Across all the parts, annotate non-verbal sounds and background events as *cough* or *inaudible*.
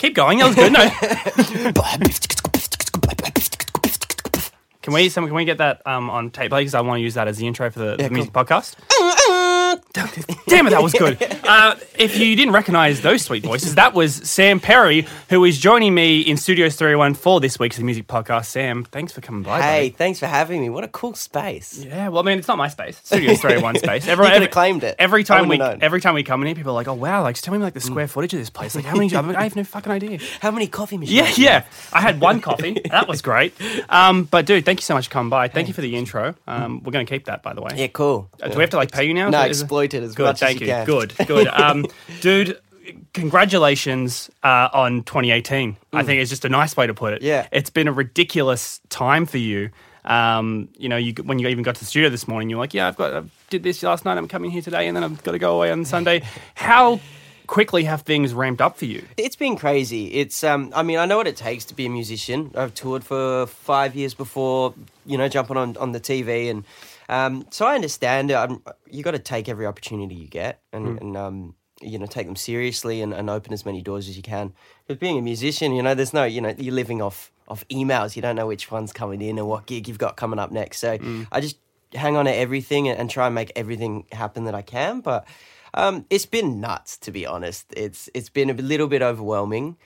Keep going. That was good. No. *laughs* Can we some, can we get that um, on tape, please? 'Cause I want to use that as the intro for the, the music podcast. *laughs* Damn it, that was good. *laughs* Uh, if you didn't recognize those sweet voices, that was Sam Perry, who is joining me in Studios 301 for this week's music podcast. Sam, thanks for coming by. Hey, buddy. thanks for having me. What a cool space. Yeah, well, I mean, it's not my space. Studios 301 *laughs* space. Everyone, every, claimed it. Every time we known. every time we come in here, people are like, "Oh wow!" Like, just tell me like the square footage of this place. Like, how many? *laughs* I, mean, I have no fucking idea. How many coffee machines? Yeah, yeah. I had one coffee. That was great. Um, but dude, thank you so much for coming by. Thank you for the intro. Um, we're going to keep that, by the way. Yeah, cool. Uh, Do we have to like pay you now? No, Is it- exploit it as Good, much as thank you you. can. Good, *laughs* good. Um, dude, congratulations uh, on 2018. I think it's just a nice way to put it. Mm. Yeah. it's been a ridiculous time for you. Um, you know, you when you even got to the studio this morning, you're like, "Yeah, I've got, I did this last night. I'm coming here today, and then I've got to go away on Sunday." *laughs* How quickly have things ramped up for you? It's been crazy. It's um I mean, I know what it takes to be a musician. I've toured for 5 years before, you know, jumping on on the TV and um so I understand. I'm, you got to take every opportunity you get and and um you know, take them seriously and, and open as many doors as you can. Because being a musician, you know, there's no, you know, you're living off off emails. You don't know which one's coming in and what gig you've got coming up next. So I just hang on to everything and, and try and make everything happen that I can. But um, it's been nuts, to be honest. It's it's been a little bit overwhelming.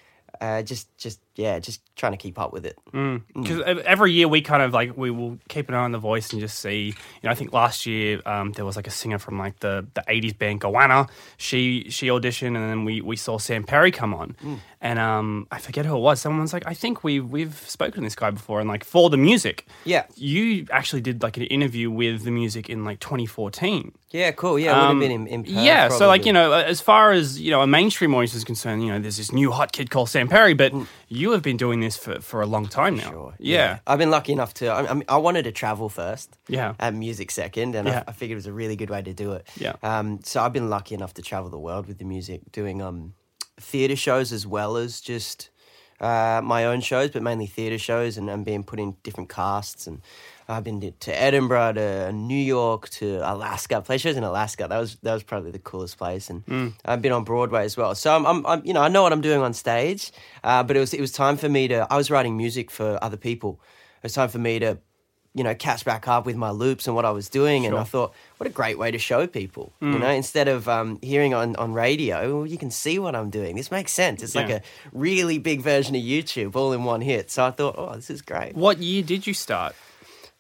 Uh, just just yeah, just trying to keep up with it. because every year we kind of like we will keep an eye on the voice and just see. You know, I think last year um, there was like a singer from like the the '80s band Goanna. She she auditioned, and then we we saw Sam Perry come on, and um, I forget who it was. Someone was like, I think we we've spoken to this guy before, and like for the music. Yeah. you actually did like an interview with the music in like 2014. Yeah, cool. Yeah, would Um, have been in, in Perth, yeah, so like you know, as far as you know, a mainstream audience is concerned, you know, there's this new hot kid called Sam Perry, but you have been doing this for, for a long time now. Sure. Yeah. I've been lucky enough to. I, I, wanted to travel first. Yeah. And music second, and Yeah. I, I figured it was a really good way to do it. Yeah. Um. So I've been lucky enough to travel the world with the music, doing um, theatre shows as well as just uh, my own shows, but mainly theatre shows, and, and being put in different casts. And I've been to, Edinburgh, to New York, to Alaska. I played shows in Alaska. That was that was probably the coolest place. And Mm. I've been on Broadway as well. So I'm, I'm, I'm you know, I know what I'm doing on stage. Uh, but it was it was time for me to. I was writing music for other people. It was time for me to. You know, catch back up with my loops and what I was doing, and I thought, what a great way to show people. Mm. You know, instead of um, hearing on on radio, well, you can see what I'm doing. This makes sense. It's like a really big version of YouTube, all in one hit. So I thought, oh, this is great. What year did you start?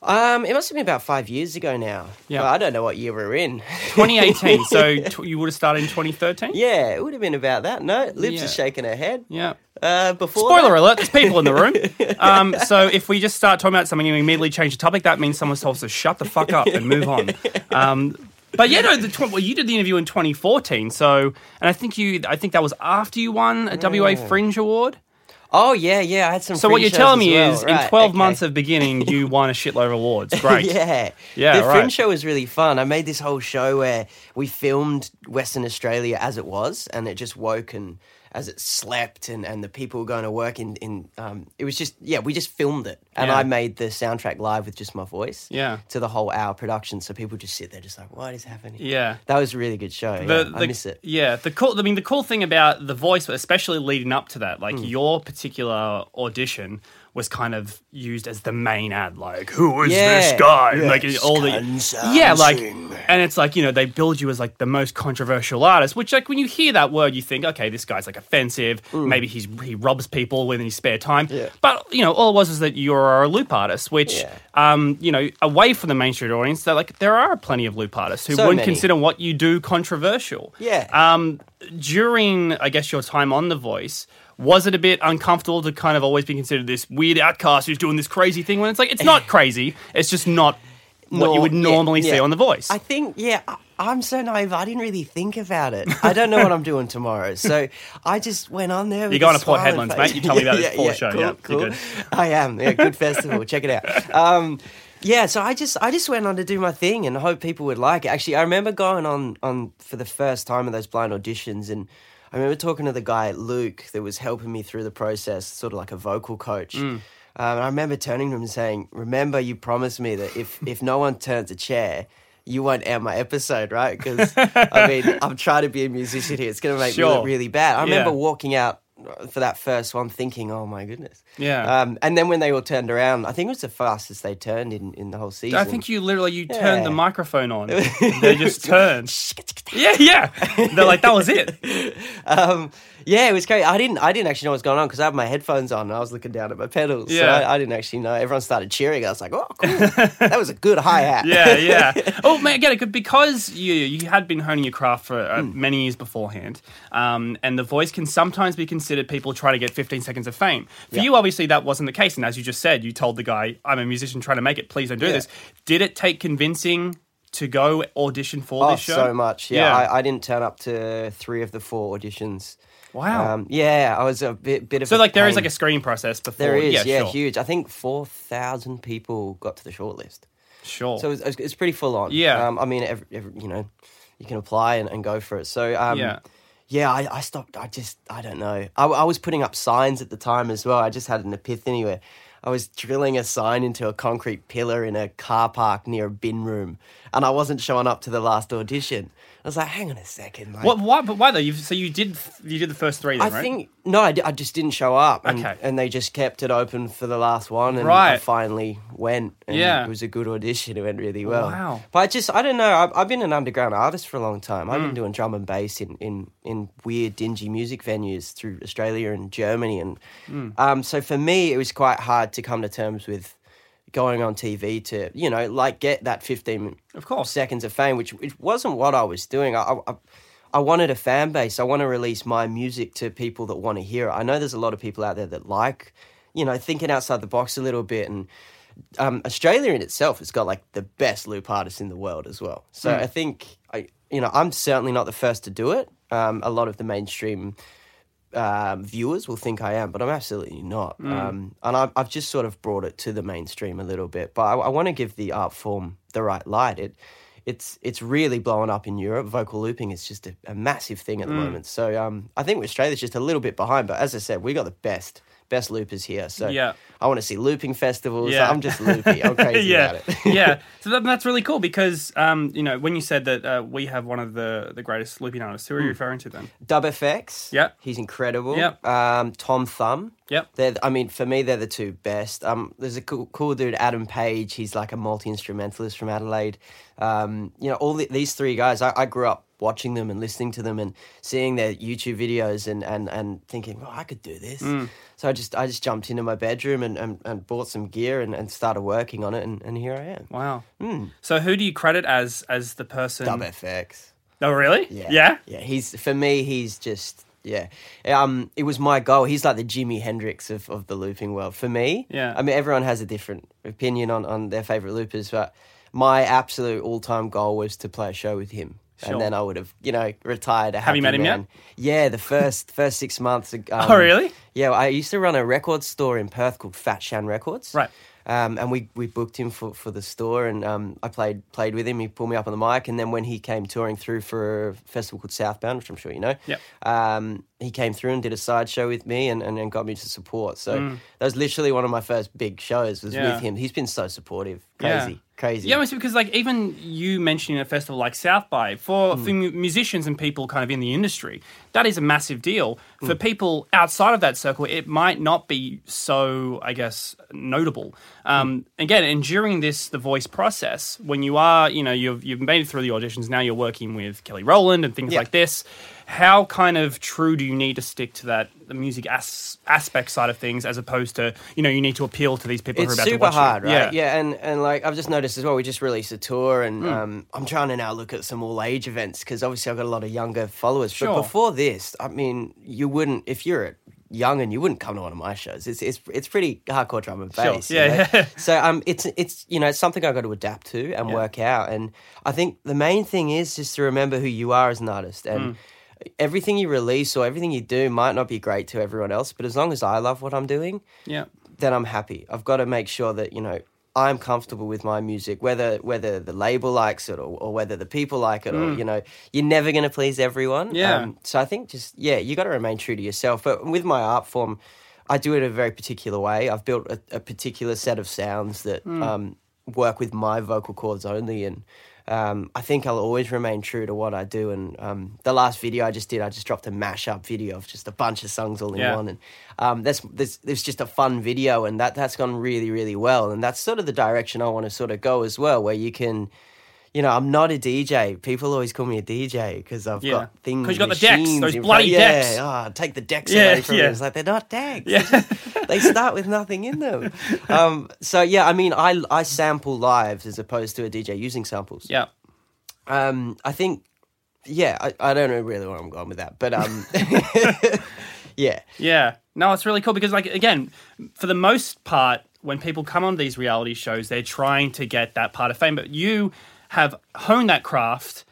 Um, it must have been about five years ago now. Yeah. But I don't know what year we're in. *laughs* 2018. so *laughs* t- you would have started in 2013. yeah, it would have been about that. No, Libs Yeah. is shaking her head. Yeah. Uh, before Spoiler that- alert: There's people in the room. *laughs* Um, so if we just start talking about something and we immediately change the topic, that means someone's told us to shut the fuck up and move on. Um, but yeah, no, the tw- well, you did the interview in 2014. So, and I think you, I think that was after you won a WA Fringe Award. Oh yeah, yeah. I had some. So what you're telling me well. is, Right, in 12 okay. months of beginning, you *laughs* won a shitload of awards. Great. *laughs* yeah, Yeah, The right. Fringe show was really fun. I made this whole show where we filmed Western Australia as it was, and it just woke and as it slept, and, and the people were going to work in in. Um, it was just yeah, we just filmed it, and Yeah. I made the soundtrack live with just my voice. Yeah. to the whole hour production, so people just sit there, just like, what is happening? Yeah. that was a really good show. the, yeah, I the- miss it. Yeah, the cool. I mean, the cool thing about the voice, especially leading up to that, like your particular audition was kind of used as the main ad. Like, who is Yeah, this guy? yeah, Like all the yeah, like, and it's like you know they build you as like the most controversial artist. Which like when you hear that word, you think, okay, this guy's like offensive. Maybe he's he robs people within his spare time. Yeah. But you know, all it was is that you're a loop artist, which um, you know, away from the mainstream audience, that like there are plenty of loop artists who So wouldn't many. consider what you do controversial. Yeah. Um, during, I guess, your time on The Voice, was it a bit uncomfortable to kind of always be considered this weird outcast who's doing this crazy thing when it's like, it's not *sighs* crazy, it's just not what you would yeah, normally see on The Voice. I think, yeah, I, I'm so naive. I didn't really think about it. I don't know what I'm doing tomorrow, *laughs* so I just went on there. with You're going to Port face. mate. You told me about this *laughs* Yeah, before the yeah, show. Cool, Yeah, you're cool. good. I am. Yeah, good festival. Check it out. *laughs* Um, yeah, so I just I just went on to do my thing and hope people would like it. Actually, I remember going on on for the first time of those blind auditions and. I remember talking to the guy Luke that was helping me through the process, sort of like a vocal coach. Mm. Um, and I remember turning to him and saying, "Remember, you promised me that if if no one turns a chair, you won't air my episode, right? Because I *laughs* mean, I'm trying to be a musician here. It's going to make me Sure. look really bad." I remember Yeah. walking out for that first one, thinking, "Oh my goodness." Yeah. Um, and then when they all turned around, I think it was the fastest they turned in, in the whole season. I think you literally you turned the microphone on. *laughs* they just *laughs* turned. Yeah, yeah. They're like that was it. *laughs* um, yeah, it was great. I didn't, I didn't actually know what was going on because I had my headphones on and I was looking down at my pedals. So I, I didn't actually know. Everyone started cheering. I was like, "Oh, cool! that was a good hi hat." Yeah, yeah. Oh, man, again, it could- because you you had been honing your craft for uh, Hmm. many years beforehand, um, and the voice can sometimes be considered people trying to get 15 seconds of fame. For Yeah. you, obviously, that wasn't the case, and as you just said, you told the guy, "I'm a musician trying to make it. Please don't do Yeah. this." Did it take convincing to go audition for Oh, this show? so much. Yeah, Yeah. I, I didn't turn up to three of the four auditions. Wow. Um, yeah, I was a bit, bit of. so, like, there is pain. like a screening process before. There is, yeah, sure. huge. I think four thousand people got to the shortlist. Sure. So it's, it's pretty full on. Yeah. Um, I mean, every, every, you know, you can apply and, and go for it. So um, Yeah. Yeah, I, I stopped. I just, I don't know. I, I was putting up signs at the time as well. I just had an epiphany where I was drilling a sign into a concrete pillar in a car park near a bin room, and I wasn't showing up to the last audition. I was like, hang on a second. Like, what? Why? But why though? You so you did you did the first three then, I right? think no, I, I just didn't show up, and, Okay. and they just kept it open for the last one, and Right. I finally went. And Yeah. it was a good audition. It went really well. Wow. But I just I don't know. I've, I've been an underground artist for a long time. I've Mm. been doing drum and bass in, in, in weird, dingy music venues through Australia and Germany, and Mm. um, so for me, it was quite hard to come to terms with going on TV to you know like get that fifteen Of course. seconds of fame, which, which wasn't what I was doing. I, I, I wanted a fan base. I want to release my music to people that want to hear it. I know there's a lot of people out there that like, you know, thinking outside the box a little bit. And um, Australia in itself has got like the best loop artists in the world as well. So I think, I, you know, I'm certainly not the first to do it. Um, a lot of the mainstream um, viewers will think I am, but I'm absolutely not. Um, and I've, I've just sort of brought it to the mainstream a little bit. But I, I want to give the art form the right light. It, it's it's really blowing up in Europe. Vocal looping is just a, a massive thing at the moment. So um, I think Australia's just a little bit behind. But as I said, we got the best best loopers here. So Yeah. I want to see looping festivals. Yeah. I'm just loopy. I'm *laughs* crazy yeah, about it. yeah. *laughs* So that, that's really cool because um, you know when you said that uh, we have one of the the greatest looping artists, who are you referring to then? Dub FX. Yeah. He's incredible. Yeah. Um, Tom Thum. Yep. They're, I mean, for me, they're the two best. Um, there's a cool, cool dude, Adam Page. He's like a multi instrumentalist from Adelaide. Um, you know, all the, these three guys. I, I grew up watching them and listening to them and seeing their YouTube videos and and and thinking, oh, I could do this. Mm. So I just I just jumped into my bedroom and, and, and bought some gear and, and started working on it, and, and here I am. Wow. So who do you credit as as the person? Dub FX. Oh, really? Yeah. Yeah. Yeah. He's for me. He's just yeah. Um, it was my goal. He's like the Jimi Hendrix of, of the looping world for me. Yeah. I mean, everyone has a different opinion on on their favorite loopers, but my absolute all time goal was to play a show with him. Sure. And then I would have, you know, retired. A Have you happy met him yet? Yeah, the first first six months. Um, Oh, really? Yeah, I used to run a record store in Perth called Fat Shan Records. Right. Um, and we, we booked him for, for the store, and um, I played played with him. He pulled me up on the mic, and then when he came touring through for a festival called Southbound, which I'm sure you know, Yep. um, he came through and did a side show with me, and, and, and got me to support. So that was literally one of my first big shows was Mm. Yeah. with him. He's been so supportive, Yeah. crazy, crazy. Yeah, it's because like even you mentioning a festival like South by for, Hmm. for musicians and people kind of in the industry, that is a massive deal. Hmm. For people outside of that circle, it might not be so, I guess, notable. Um, Hmm. Again, and during this the voice process, when you are, you know, you've you've made it through the auditions, now you're working with Kelly Rowland and things Yeah. like this. How kind of true do you need to stick to that the music as- aspect side of things, as opposed to you know you need to appeal to these people who are it's about to super watch you? hard, right? Yeah. Yeah. and and like I've just noticed as well. We just released a tour, and Hmm. um, I'm trying to now look at some all age events because obviously I've got a lot of younger followers. Sure. But before this, I mean, you wouldn't if you're a young and you wouldn't come to one of my shows. It's it's it's pretty hardcore drum and Sure. bass. Yeah, you know? *laughs* So um, it's it's you know it's something I've got to adapt to and Yeah. work out. And I think the main thing is just to remember who you are as an artist and. Hmm. Everything you release or everything you do might not be great to everyone else, but as long as I love what I'm doing, yeah. then I'm happy. I've got to make sure that you know I'm comfortable with my music, whether whether the label likes it or, or whether the people like it, or you know, you're never going to please everyone. Mm. Yeah. so I think just yeah, you got to remain true to yourself. But with my art form, I do it a very particular way. I've built a, a particular set of sounds that Mm. um, work with my vocal cords only, and um, I think I'll always remain true to what I do. And um, the last video I just did, I just dropped a mashup video of just a bunch of songs all in Yeah. one, and um, that's this it's just a fun video, and that that's gone really really well. And that's sort of the direction I want to sort of go as well, where you can. You know, I'm not a DJ. People always call me a DJ because I've Yeah. got things. 'Cause you've got the decks, those bloody front- decks. Yeah, oh, take the decks Yeah, away from yeah. me. It's like they're not decks. Yeah. they start with nothing in them. *laughs* Um, so yeah, I mean, I I sample live as opposed to a DJ using samples. Yeah. Um, I think, yeah, I, I don't know really where I'm going with that, but um, *laughs* *laughs* yeah, Yeah. No, it's really cool because, like, again, for the most part, when people come on these reality shows, they're trying to get that part of fame. But you have honed that craft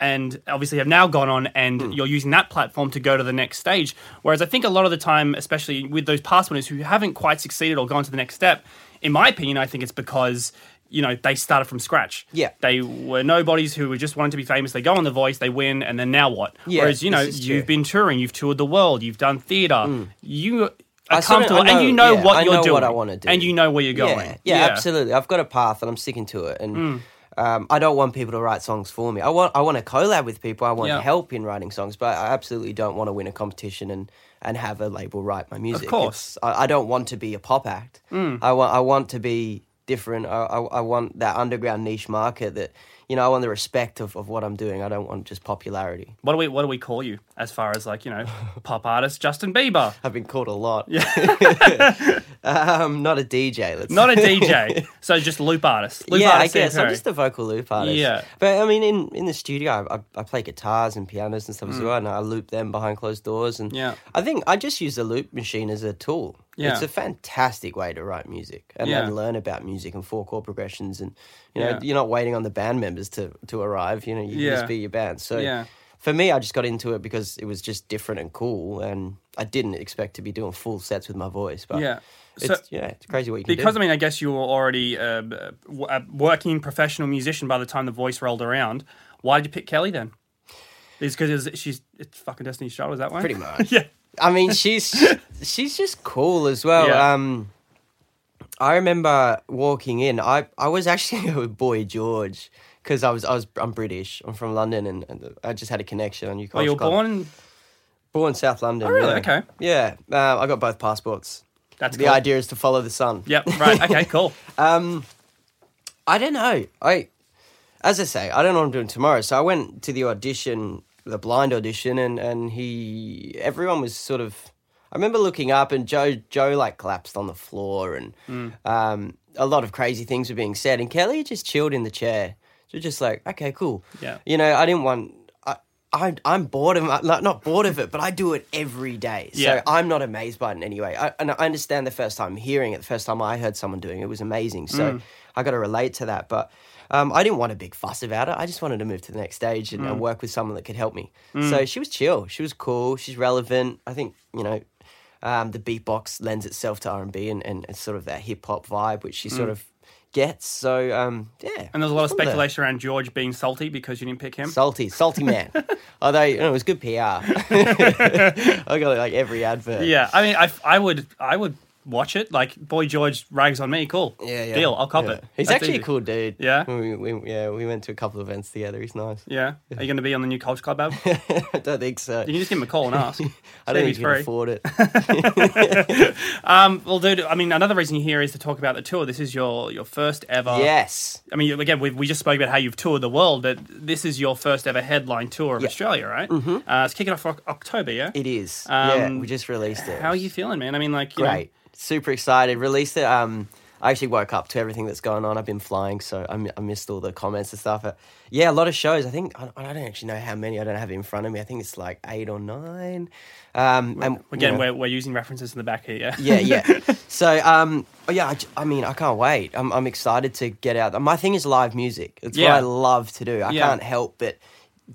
and obviously have now gone on and you're using that platform to go to the next stage. Whereas I think a lot of the time, especially with those past winners who haven't quite succeeded or gone to the next step, in my opinion, I think it's because. You know, they started from scratch. Yeah. They were nobodies who were just wanting to be famous. They go on The Voice, they win, and then now what? Yeah, Whereas, you know, you've been touring, you've toured the world, you've done theatre. You Mm. I are of- comfortable, I know- and you know yeah, what I you're know doing, what I wanna do. and you know where you're going. yeah, yeah, absolutely. I've got a path and I'm sticking to it, and. Mm. Um, I don't want people to write songs for me. I want I want to collab with people. I want Yeah. help in writing songs, but I absolutely don't want to win a competition and, and have a label write my music. Of course. I, I don't want to be a pop act. I want I want to be different. I, I, I want that underground niche market that you know. I want the respect of, of what I'm doing. I don't want just popularity. What do we What do we call you as far as like you know *laughs* pop artist Justin Bieber? I've been called a lot. Yeah. *laughs* um, not a DJ. Let's Not a DJ, *laughs* so just loop artist. Loop yeah, I artist Sam guess I'm just a vocal loop artist. Yeah. but I mean, in in the studio, I, I, I play guitars and pianos and stuff as well, and I loop them behind closed doors. And Mm. Yeah. I think I just use the loop machine as a tool. Yeah. it's a fantastic way to write music and, Yeah. and learn about music and four chord progressions. And you know, Yeah. you're not waiting on the band members to to arrive. You know, you can just be your band. So. Yeah. For me, I just got into it because it was just different and cool, and I didn't expect to be doing full sets with my voice. But Yeah. it's, So- yeah, it's crazy what you can do. because do. I mean, I guess you were already uh, w- a working professional musician by the time the voice rolled around. Why did you pick Kelly then? Is because she's it's fucking Destiny's Child? Is that why? Pretty much. *laughs* yeah. I mean, she's *laughs* she's just cool as well. Yeah. Um, I remember walking in. I, I was actually *laughs* with Boy George because I was I was I'm British. I'm from London, and, and I just had a connection. I knew Oh, you're born. born South London. Oh, really? yeah. Okay. Yeah, uh, I got both passports. That's the cool. idea is to follow the sun. Yep. Right. Okay. *laughs* Cool. Um, I don't know. I, as I say, I don't know what I'm doing tomorrow. So I went to the audition, the blind audition, and and he, everyone was sort of. I remember looking up, and Joe Joe like collapsed on the floor, and Mm. um, a lot of crazy things were being said, and Kelly just chilled in the chair. Was just like, okay, cool. Yeah. You know, I didn't want. I, I, I'm bored of not not bored of it, but I do it every day. So Yeah. I'm not amazed by it in any way. I, and I understand the first time hearing it, the first time I heard someone doing it, it was amazing. So I got to relate to that. But um, I didn't want a big fuss about it. I just wanted to move to the next stage and, and work with someone that could help me. So she was chill. She was cool. She's relevant. I think you know. Um, the beatbox lends itself to R and B and sort of that hip hop vibe, which she sort of gets. So um, yeah, And there's a lot of From there. speculation around George being salty because you didn't pick him. Salty, salty *laughs* man. Although you know, it was good PR. *laughs* I got like every advert. Yeah, I mean, I, I would, I would watch it. Like, boy, George rags on me. Cool. yeah, yeah. Deal. I'll cop Yeah. it. He's That's actually easy. a cool dude. Yeah? We, we, yeah, we went to a couple of events together. He's nice. Yeah. Are you going to be on the new Culture Club album? *laughs* I don't think so. You can just give him a call and ask. *laughs* I don't think you he's can free. afford it. *laughs* Um, well, dude, I mean, another reason you're here is to talk about the tour. This is your your first ever. yes. I mean, again, we, we just spoke about how you've toured the world, but this is your first ever headline tour of Yeah. Australia, right? Mm-hmm. Uh, it's kicking off for October, yeah. It is. yeah, Um, we just released it. How are you feeling, man? I mean, like, you know- Great. Super excited. Released it. Um, I actually woke up to everything that's going on. I've been flying, so I, missed all the comments and stuff. Uh, yeah, a lot of shows. I think I, I don't actually know how many. I don't have it in front of me. I think it's like eight or nine. Um, and you again, know- we're, we're using references in the back here, yeah. yeah, yeah. *laughs* So, um, yeah, I, mean, I can't wait. I'm, I'm excited to get out. My thing is live music. It's Yeah. what I love to do. I Yeah. can't help but,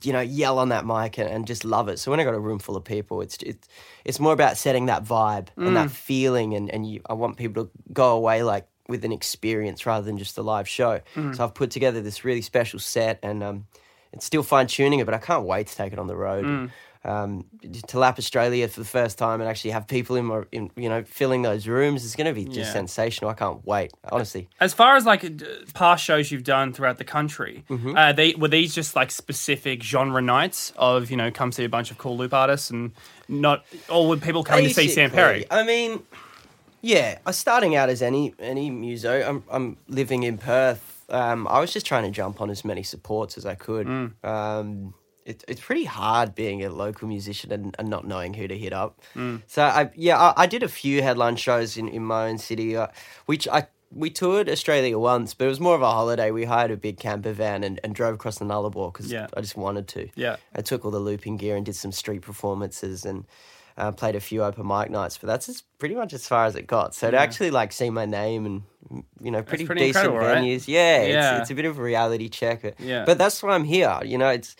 you know, yell on that mic and, and just love it. So when I got a room full of people, it's it's it's more about setting that vibe and Mm. that feeling, and and you, I want people to go away like with an experience rather than just a live show. Mm. So I've put together this really special set and. Um, it's still fine tuning it, but I can't wait to take it on the road. Mm. Um, to lap Australia for the first time and actually have people in, my, in you know, filling those rooms is going to be just Yeah. sensational. I can't wait, honestly. As far as like past shows you've done throughout the country, Mm-hmm. uh, they were these just like specific genre nights of you know come see a bunch of cool loop artists and not, all would people coming to see Sam Perry? I mean, yeah, I starting out as any any muso. I'm I'm living in Perth. Um, I was just trying to jump on as many supports as I could. Mm. Um, it, it's pretty hard being a local musician and, and not knowing who to hit up. Mm. So I yeah, I, I did a few headline shows in, in my own city, uh, which I we toured Australia once, but it was more of a holiday. We hired a big camper van and, and drove across the Nullarbor because Yeah. I just wanted to. Yeah. I took all the looping gear and did some street performances and uh, played a few open mic nights, but that's as, pretty much as far as it got. So to actually like see my name and mm, you know pretty, pretty decent incredible, right? venues, yeah, Yeah. It's, it's a bit of a reality check. But, Yeah. but that's why I'm here. You know, it's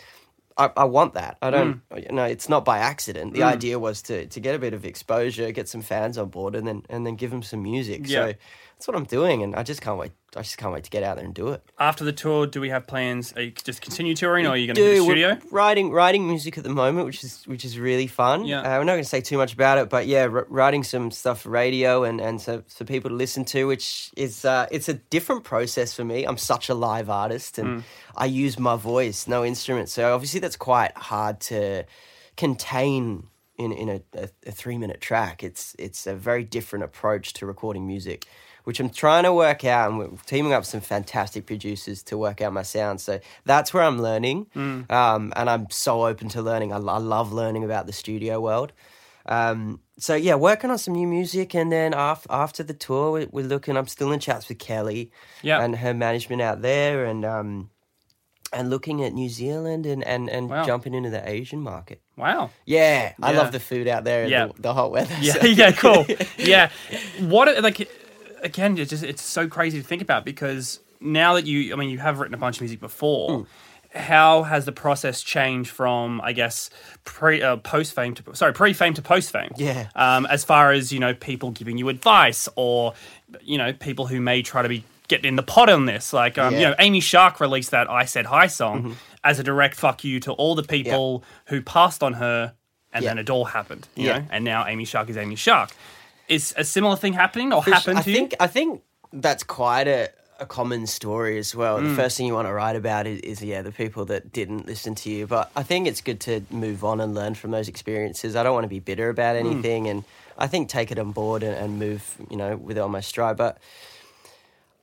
I, I want that. I don't. Mm. You know, it's not by accident. The idea was to to get a bit of exposure, get some fans on board, and then and then give them some music. Yeah. So that's what I'm doing, and I just can't wait. I just can't wait to get out there and do it. After the tour, do we have plans? Are you just continue touring, or are you going to do the studio? writing writing music at the moment, which is which is really fun. Yeah. uh, we're not going to say too much about it, but yeah, r- writing some stuff for radio and and so for people to listen to, which is uh, it's a different process for me. I'm such a live artist, Mm. and I use my voice, no instrument, so obviously that's quite hard to contain. In, in a, a, a three minute track, it's it's a very different approach to recording music, which I'm trying to work out, and we're teaming up some fantastic producers to work out my sound. So that's where I'm learning, um, and I'm so open to learning. I, I love learning about the studio world. Um, so yeah, working on some new music, and then after after the tour, we, we're looking. I'm still in chats with Kelly, Yeah. and her management out there, and um, and looking at New Zealand and and and Wow. jumping into the Asian market. Wow. Yeah, I Yeah. love the food out there and Yeah. the, the hot weather. Yeah, so- yeah, cool. *laughs* Yeah, what like again? It's just it's so crazy to think about because now that you, I mean, you have written a bunch of music before. Hmm. How has the process changed from, I guess, pre uh, post fame to sorry pre fame to post fame? Yeah. Um, as far as you know, people giving you advice or you know people who may try to be getting in the pot on this. Like um, you know, Amy Shark released that "I Said Hi" song as a direct fuck you to all the people who passed on her, and Yeah. then it all happened. You Yeah. know, and now Amy Shark is Amy Shark. Is a similar thing happening or happened. I to think you? I think that's quite a, a common story as well. Mm. The first thing you want to write about is, is yeah the people that didn't listen to you. But I think it's good to move on and learn from those experiences. I don't want to be bitter about Mm. anything, and I think take it on board and, and move you know with it on my stride. But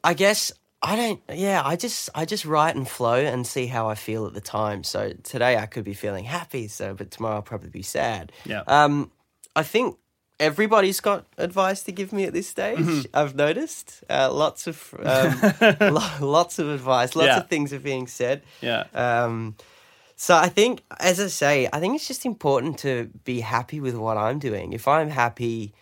I guess I don't. Yeah, I just I just write and flow and see how I feel at the time. So today I could be feeling happy. So but tomorrow I'll probably be sad. Yeah. Um, I think everybody's got advice to give me at this stage. Mm-hmm. I've noticed uh, lots of um, *laughs* lo- lots of advice, lots Yeah. of things are being said. Yeah. Um, so I think, as I say, I think it's just important to be happy with what I'm doing. If I'm happy,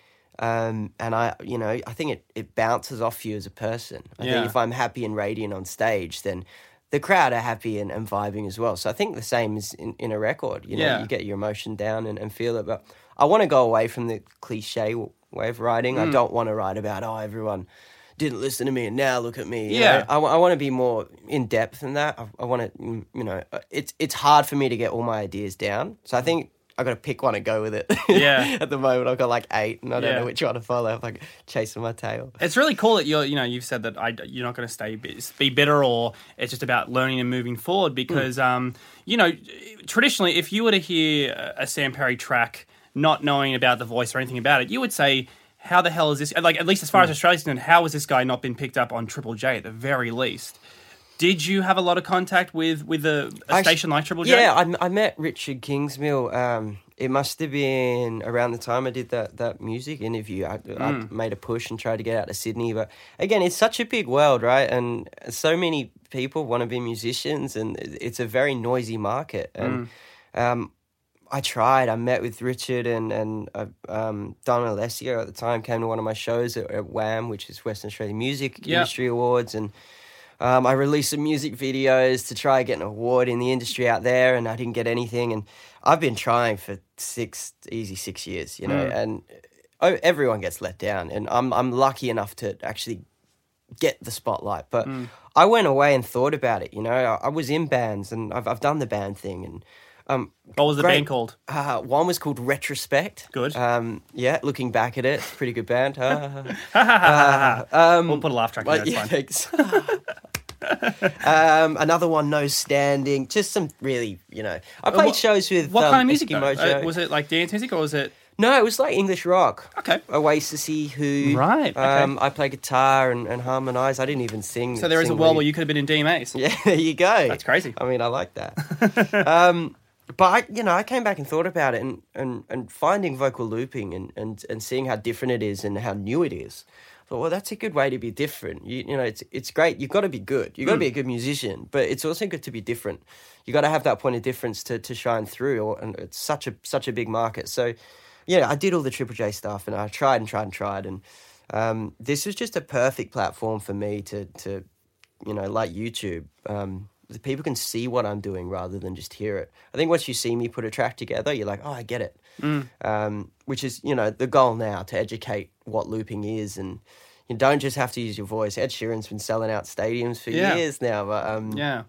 um, and I, you know, I think it, it bounces off you as a person. I Yeah. think if I'm happy and radiant on stage, then the crowd are happy and, and vibing as well. So I think the same is in, in a record. You know, Yeah. you get your emotion down and, and feel it. But I want to go away from the cliche way of writing. Mm. I don't want to write about, oh, everyone didn't listen to me and now look at me. you Yeah. know? I, want to be more in depth than that. I, I want to, you know, uh, it's it's hard for me to get all my ideas down. So I think I got to pick one and go with it. *laughs* Yeah. At the moment, I've got like eight, and I don't Yeah. know which one to follow. I'm like chasing my tail. It's really cool that you're, you know, you've said that I, you're not going to stay be bitter or it's just about learning and moving forward because, um, you know, traditionally, if you were to hear a a Sam Perry track, not knowing about the voice or anything about it, you would say, how the hell is this? Like, at least as far as Australia's concerned, how has this guy not been picked up on Triple J at the very least? Did you have a lot of contact with with a, a station like Triple J? Yeah, I, I met Richard Kingsmill. Um, it must have been around the time I did that, that music interview. I, I made a push and tried to get out to Sydney. But again, it's such a big world, right? And so many people want to be musicians, and it's a very noisy market. And um, I tried. I met with Richard and and uh, um, Dom Alessio at the time came to one of my shows at, at WAM, which is Western Australia Music Yeah. Industry Awards, and um, I released some music videos to try get an award in the industry out there, and I didn't get anything. And I've been trying for six easy six years, you know, and oh, everyone gets let down, and I'm I'm lucky enough to actually get the spotlight. But I went away and thought about it. You know, I, I was in bands, and I've I've done the band thing, and Um, What was the Great. band called? uh, one was called Retrospect. Good. Um, yeah, looking back at it, pretty good band. *laughs* Uh, *laughs* um, We'll put a laugh track in there, it's yeah, fine. *laughs* um, another one, No Standing. Just some really, you know. I played what- shows with What um, kind of music? Eskimo Joe? Uh, was it like dance music or was it? No, it was like English rock. Okay. Oasisy, Who. Right, okay. Um, I play guitar and, and harmonise. I didn't even sing. So there is a world where you could have been in DMAs. Yeah, there you go. That's crazy. I mean, I like that. um, but I, you know, I came back and thought about it, and, and, and finding vocal looping and, and, and seeing how different it is and how new it is. I thought, well, that's a good way to be different. You, you know, it's it's great. You've got to be good. You've got to be a good musician, but it's also good to be different. You've got to have that point of difference to, to shine through. Or, and it's such a such a big market. So, yeah, I did all the Triple J stuff, and I tried and tried and tried, and um, this was just a perfect platform for me to to you know, like YouTube, um, people can see what I'm doing rather than just hear it. I think once you see me put a track together, you're like, oh, I get it. Um, which is, you know, the goal now to educate what looping is and you don't just have to use your voice. Ed Sheeran's been selling out stadiums for Yeah. years now, but um, Yeah.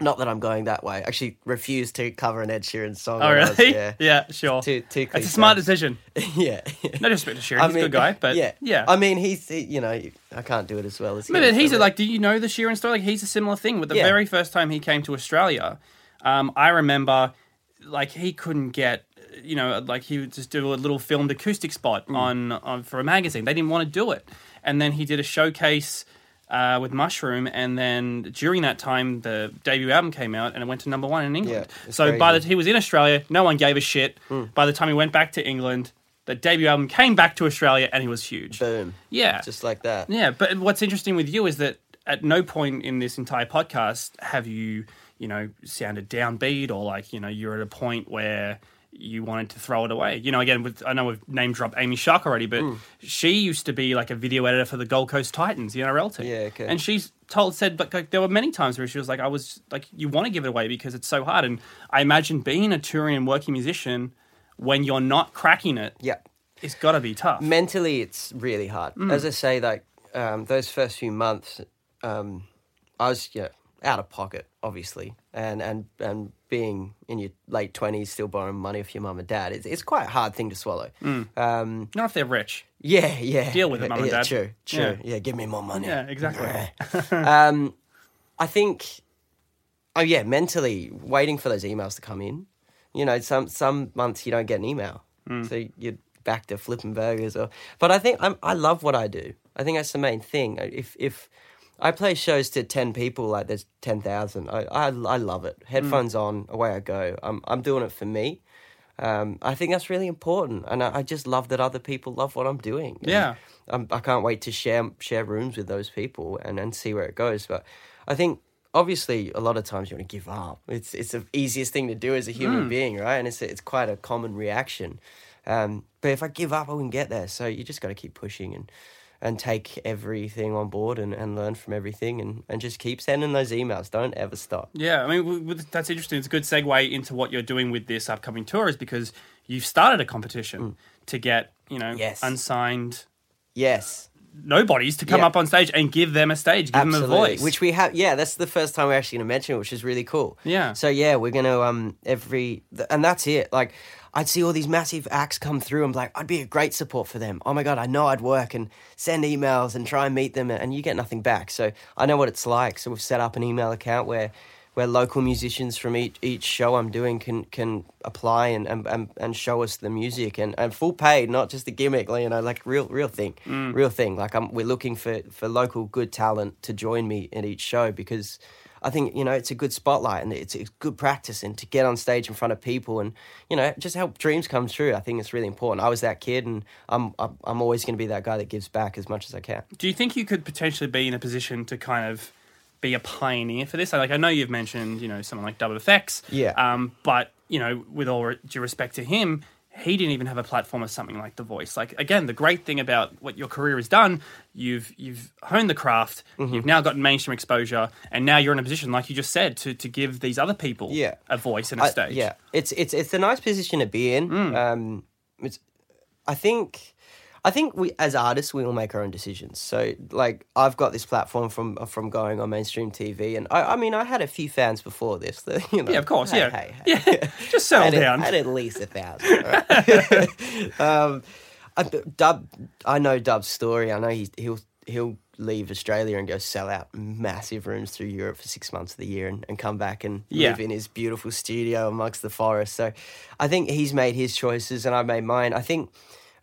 Not that I'm going that way. I actually refused to cover an Ed Sheeran song. Oh I was- really? yeah. yeah, sure. Too, too It's a smart decision. *laughs* yeah. No disrespect to Sheeran, he's a good guy, but yeah, yeah. I mean, he's he, you know, I can't do it as well as. But but he's a, like, do you know the Sheeran story? Like, he's a similar thing. With the Yeah. very first time he came to Australia, um, I remember, like, he couldn't get, you know, like he would just do a little filmed acoustic spot Mm. on, on for a magazine. They didn't want to do it, and then he did a showcase. Uh, with Mushroom, and then during that time, the debut album came out, and it went to number one in England. Yeah, so by the he was in Australia, no one gave a shit. By the time he went back to England, the debut album came back to Australia, and he was huge. boom, yeah, just like that. yeah, but what's interesting with you is that at no point in this entire podcast have you, you know, sounded downbeat or like, you know, you're at a point where you wanted to throw it away. You know, again, with I know we've name dropped Amy Shark already, but Mm. she used to be like a video editor for the Gold Coast Titans, the NRL team. Yeah, okay. And she's told said like, like there were many times where she was like, I was like, you want to give it away because it's so hard. And I imagine being a touring and working musician when you're not cracking it, Yeah. it's got to be tough. mentally it's really hard Mm. as i say like um, those first few months um, i was know, out of pocket obviously and and and being in your late 20s still borrowing money off your mum and dad it's, it's quite a hard thing to swallow um, Not if they're rich. yeah yeah Deal with it, mum and yeah, dad. true true Yeah. yeah. give me more money Yeah, exactly. *laughs* um, i think oh yeah mentally waiting for those emails to come in you know some some months you don't get an email Mm. so you're back to flipping burgers or but i think I'm, i love what i do i think that's the main thing if if i play shows to 10 people like there's 10000 I, I i love it headphones on away i go i'm i'm doing it for me um, I think that's really important, and I, I just love that other people love what I'm doing. Yeah. I'm, I can't wait to share share rooms with those people and, and see where it goes. But I think obviously a lot of times you want to give up. It's it's the easiest thing to do as a human being, right? And it's it's quite a common reaction. Um, but if I give up, I wouldn't get there. So you just got to keep pushing and and take everything on board and, and learn from everything and, and just keep sending those emails. Don't ever stop. Yeah, I mean, that's interesting. It's a good segue into what you're doing with this upcoming tour, is because you've started a competition to get, you know, Mm. Yes. unsigned Yes. nobodies to come Yeah. up on stage and give them a stage, give them a voice. Which we have, yeah. That's the first time we're actually going to mention it, which is really cool. Yeah. So yeah, we're going to um every and that's it. Like I'd see all these massive acts come through. I'm like, I'd be a great support for them. Oh my god, I know I'd work and send emails and try and meet them, and you get nothing back. So I know what it's like. So we've set up an email account where. Where local musicians from each, each show I'm doing can can apply and, and, and, and show us the music and, and full paid, not just a gimmick, you know, like real real thing, mm. real thing. Like I'm, we're looking for, for local good talent to join me at each show because I think you know it's a good spotlight and it's, it's good practice and to get on stage in front of people and you know just help dreams come true. I think it's really important. I was that kid and I'm I'm, I'm always going to be that guy that gives back as much as I can. Do you think you could potentially be in a position to kind of be a pioneer for this? Like, I know you've mentioned, you know, someone like Dub FX. Yeah. Um, but, you know, with all due respect to him, he didn't even have a platform of something like The Voice. Like, again, the great thing about what your career has done, you've you've honed the craft, Mm-hmm. you've now gotten mainstream exposure, and now you're in a position, like you just said, to, to give these other people Yeah. a voice and a I- stage. yeah, it's it's it's a nice position to be in. Mm. Um, it's, I think I think we, as artists, we all make our own decisions. So, like, I've got this platform from from going on mainstream TV, and I, I mean, I had a few fans before this. *laughs* That, you know, Yeah, of course. hey, yeah. hey, hey. yeah. *laughs* Just settle I down. I had at least a thousand. Right? *laughs* um, I, Dub, I know Dub's story. I know he, he'll he'll leave Australia and go sell out massive rooms through Europe for six months of the year and, and come back and Yeah. live in his beautiful studio amongst the forest. So I think he's made his choices and I made mine. I think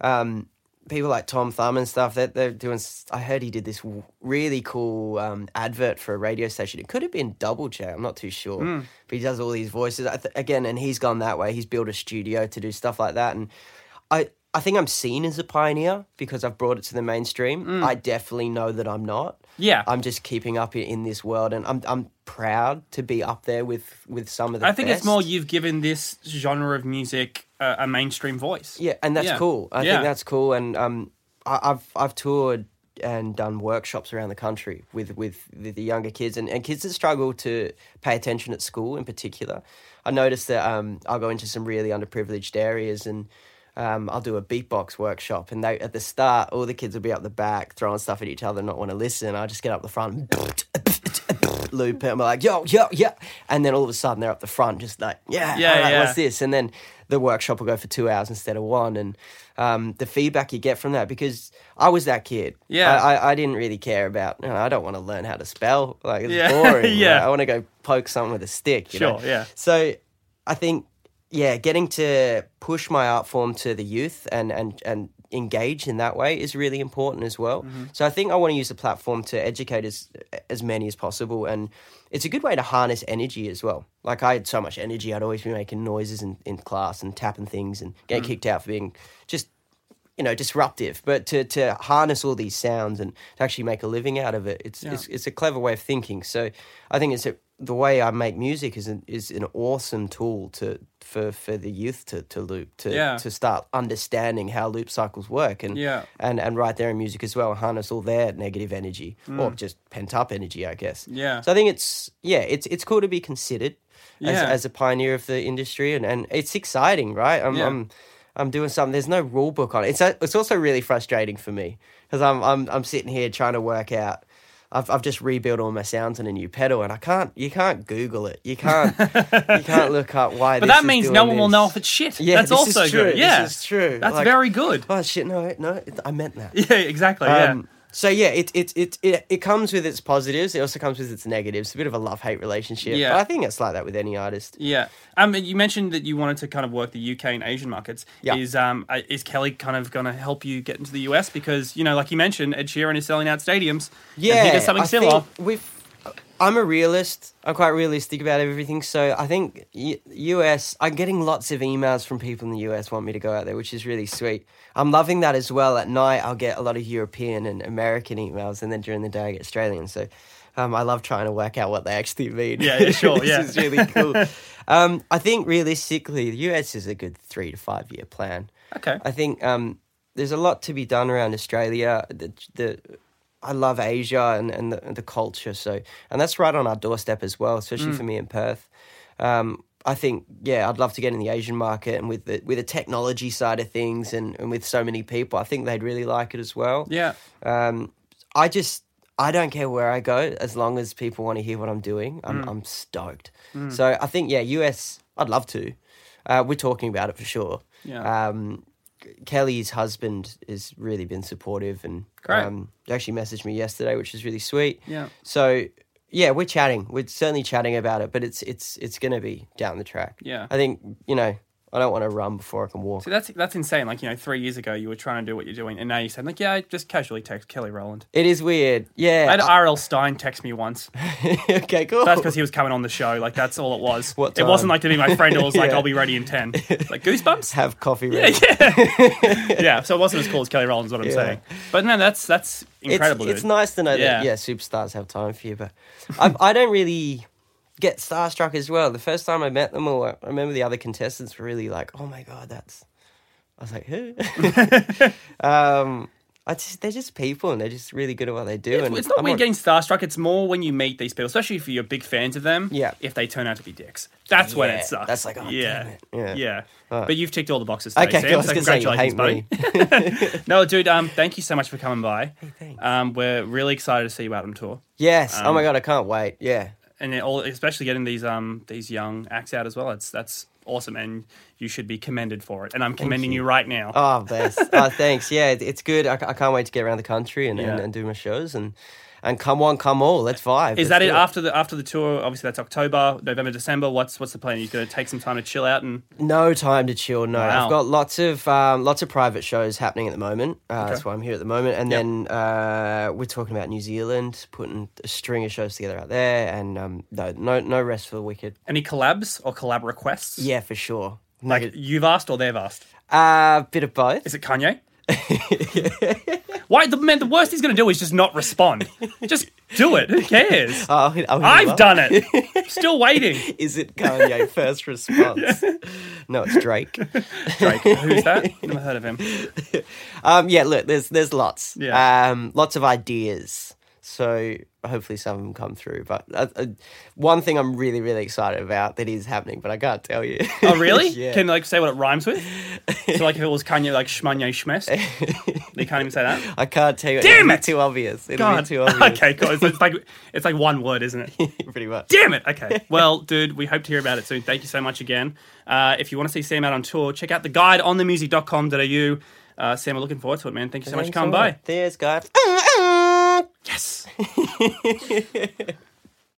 um, people like Tom Thum and stuff, they're, they're doing. I heard he did this really cool um, advert for a radio station. It could have been Double J, I'm not too sure. Hmm. But he does all these voices. I th- again, and he's gone that way. He's built a studio to do stuff like that. And I, I think I'm seen as a pioneer because I've brought it to the mainstream. Hmm. I definitely know that I'm not. Yeah. I'm just keeping up in, in this world, and I'm I'm proud to be up there with with some of the. I think it's more you've given this genre of music uh, a mainstream voice. Yeah, and that's Yeah. cool. I Yeah. think that's cool, and um, I, I've I've toured and done workshops around the country with with the, younger kids and, and kids that struggle to pay attention at school in particular. I noticed that um, I'll go into some really underprivileged areas and. Um, I'll do a beatbox workshop, and they at the start, all the kids will be up the back throwing stuff at each other, and not want to listen. I just get up the front, and *laughs* *laughs* loop it, and we're like, yo, yo, yeah, and then all of a sudden they're up the front, just like, yeah, Yeah, right, yeah. what's this? And then the workshop will go for two hours instead of one, and um, the feedback you get from that because I was that kid. Yeah. I, I, I didn't really care about. You know, I don't want to learn how to spell. Like it's Yeah. boring. *laughs* Yeah. right? I want to go poke something with a stick. You know? Sure, yeah. So I think yeah, getting to push my art form to the youth and and and engage in that way is really important as well. Mm-hmm. So I think I want to use the platform to educate as as many as possible and it's a good way to harness energy as well. Like I had so much energy, I'd always be making noises in, in class and tapping things and getting Mm. kicked out for being just you know disruptive. But to to harness all these sounds and to actually make a living out of it, it's Yeah. it's, it's a clever way of thinking. So I think it's a, the way I make music is an, is an awesome tool to for, for the youth to, to loop to Yeah. to start understanding how loop cycles work and Yeah. and and write their own music as well, harness all their negative energy or just pent up energy, I guess. Mm. Yeah. So I think it's yeah, it's it's cool to be considered as, Yeah. as a pioneer of the industry, and, and it's exciting, right? I'm, Yeah. I'm I'm doing something. There's no rule book on it. It's a, it's also really frustrating for me because I'm I'm I'm sitting here trying to work out. I've I've just rebuilt all my sounds in a new pedal, and I can't. You can't Google it. You can't. you can't look up why. But this that means no one will know if it's shit. Yeah, That's also true. good. This Yeah. is true. That's Like- very good. Oh shit! No, no, I meant that. *laughs* Yeah, exactly. Yeah. Um, So yeah, it it, it it it comes with its positives. It also comes with its negatives. It's a bit of a love hate relationship. Yeah. But I think it's like that with any artist. Yeah. Um, you mentioned that you wanted to kind of work the UK and Asian markets. Yeah. Is um uh, is Kelly kind of going to help you get into the US because you know, like you mentioned, Ed Sheeran is selling out stadiums. and Yeah, he does something I similar. think We've, I'm a realist. I'm quite realistic about everything. So I think U- US. I'm getting lots of emails from people in the US want me to go out there, which is really sweet. I'm loving that as well. At night, I'll get a lot of European and American emails, and then during the day, I get Australian. So. Um, I love trying to work out what they actually mean. Yeah, yeah, sure, *laughs* this yeah. is really cool. *laughs* um, I think realistically, the US is a good three to five year plan. Okay. I think um, there's a lot to be done around Australia. The, the I love Asia and, and the, the culture, so and that's right on our doorstep as well, especially Mm. for me in Perth. Um, I think yeah, I'd love to get in the Asian market and with the with the technology side of things and, and with so many people, I think they'd really like it as well. Yeah. Um, I just I don't care where I go as long as people want to hear what I'm doing. I'm Mm. I'm stoked. So I think yeah, US. I'd love to. Uh, we're talking about it for sure. Yeah. Um, Kelly's husband has really been supportive and Great. um, actually messaged me yesterday, which is really sweet. Yeah. So yeah, we're chatting. We're certainly chatting about it, but it's it's it's going to be down the track. Yeah. I think you know I don't want to run before I can walk. So that's that's insane. Like you know, three years ago you were trying to do what you're doing, and now you said like, yeah, I just casually text Kelly Rowland. It is weird. I Yeah. had R.L. Stine text me once. *laughs* okay. Cool. That's because he was coming on the show. Like that's all it was. *laughs* What It wasn't like to be my friend. It was like *laughs* Yeah. I'll be ready in ten. Like goosebumps. have coffee ready. yeah, so it wasn't as cool as Kelly Rowland's what I'm Yeah. saying. But no, that's that's incredible. It's, it's nice to know Yeah. that yeah, superstars have time for you, but I, I don't really get starstruck as well. The first time I met them all, I remember the other contestants were really like, "Oh my god, that's." I was like, "Who?" *laughs* um, I just, they're just people and they're just really good at what they do. and It's not I'm weird getting starstruck. It's more when you meet these people, especially if you're big fans of them. Yeah. If they turn out to be dicks, that's when it sucks. that's like, oh, yeah, damn it. Yeah. yeah. But you've ticked all the boxes. Today, Okay, Sam, I was so gonna say you congratulations, buddy. *laughs* *laughs* no, dude. Um, thank you so much for coming by. Hey, thanks. Um, we're really excited to see you out on tour, Yes. oh Um, my god, I can't wait. Yeah. And all, especially getting these um these young acts out as well. It's that's awesome, and you should be commended for it. And I'm commending you. you. right now. Oh, bless. oh, thanks. Yeah, it's good. I, I can't wait to get around the country and, and, and do my shows and and come on, come all. Let's vibe. Is Let's that it after the after the tour? Obviously, that's October, November, December. What's what's the plan? You're going to take some time to chill out and No time to chill. No, Wow. I've got lots of um, lots of private shows happening at the moment. Uh, Okay. That's why I'm here at the moment. And Yep. then uh, we're talking about New Zealand, putting a string of shows together out there. And um, no, no, no rest for the wicked. any collabs or collab requests? Yeah, for sure. like you've asked or they've asked. A uh, bit of both. Is it Kanye? *laughs* *laughs* Why the man? The worst he's going to do is just not respond. Just do it. Who cares? *laughs* Oh, I've done it. *laughs* Still waiting. Is it Kanye first response? *laughs* No, it's Drake. Drake. Who's that? Never heard of him. Um, yeah, look, there's there's lots. Yeah. Um, lots of ideas. So hopefully some of them come through. But uh, uh, one thing I'm really really excited about that is happening, but I can't tell you. Oh, really? *laughs* yeah. Can you, like say what it rhymes with? So like if it was Kanye, like Shmanye Shmest. *laughs* They can't even say that. I can't tell you. Damn It'll! Too obvious. It'll God. too obvious. *laughs* okay, cool. It's like it's like one word, isn't it? Pretty much. Damn it. Okay. Well, dude, we hope to hear about it soon. Thank you so much again. Uh, if you want to see Sam out on tour, check out the guide on themusic.com.au. Uh, Sam, we're looking forward to it, man. Thank you so much for coming by. There's guys. Yes. *laughs*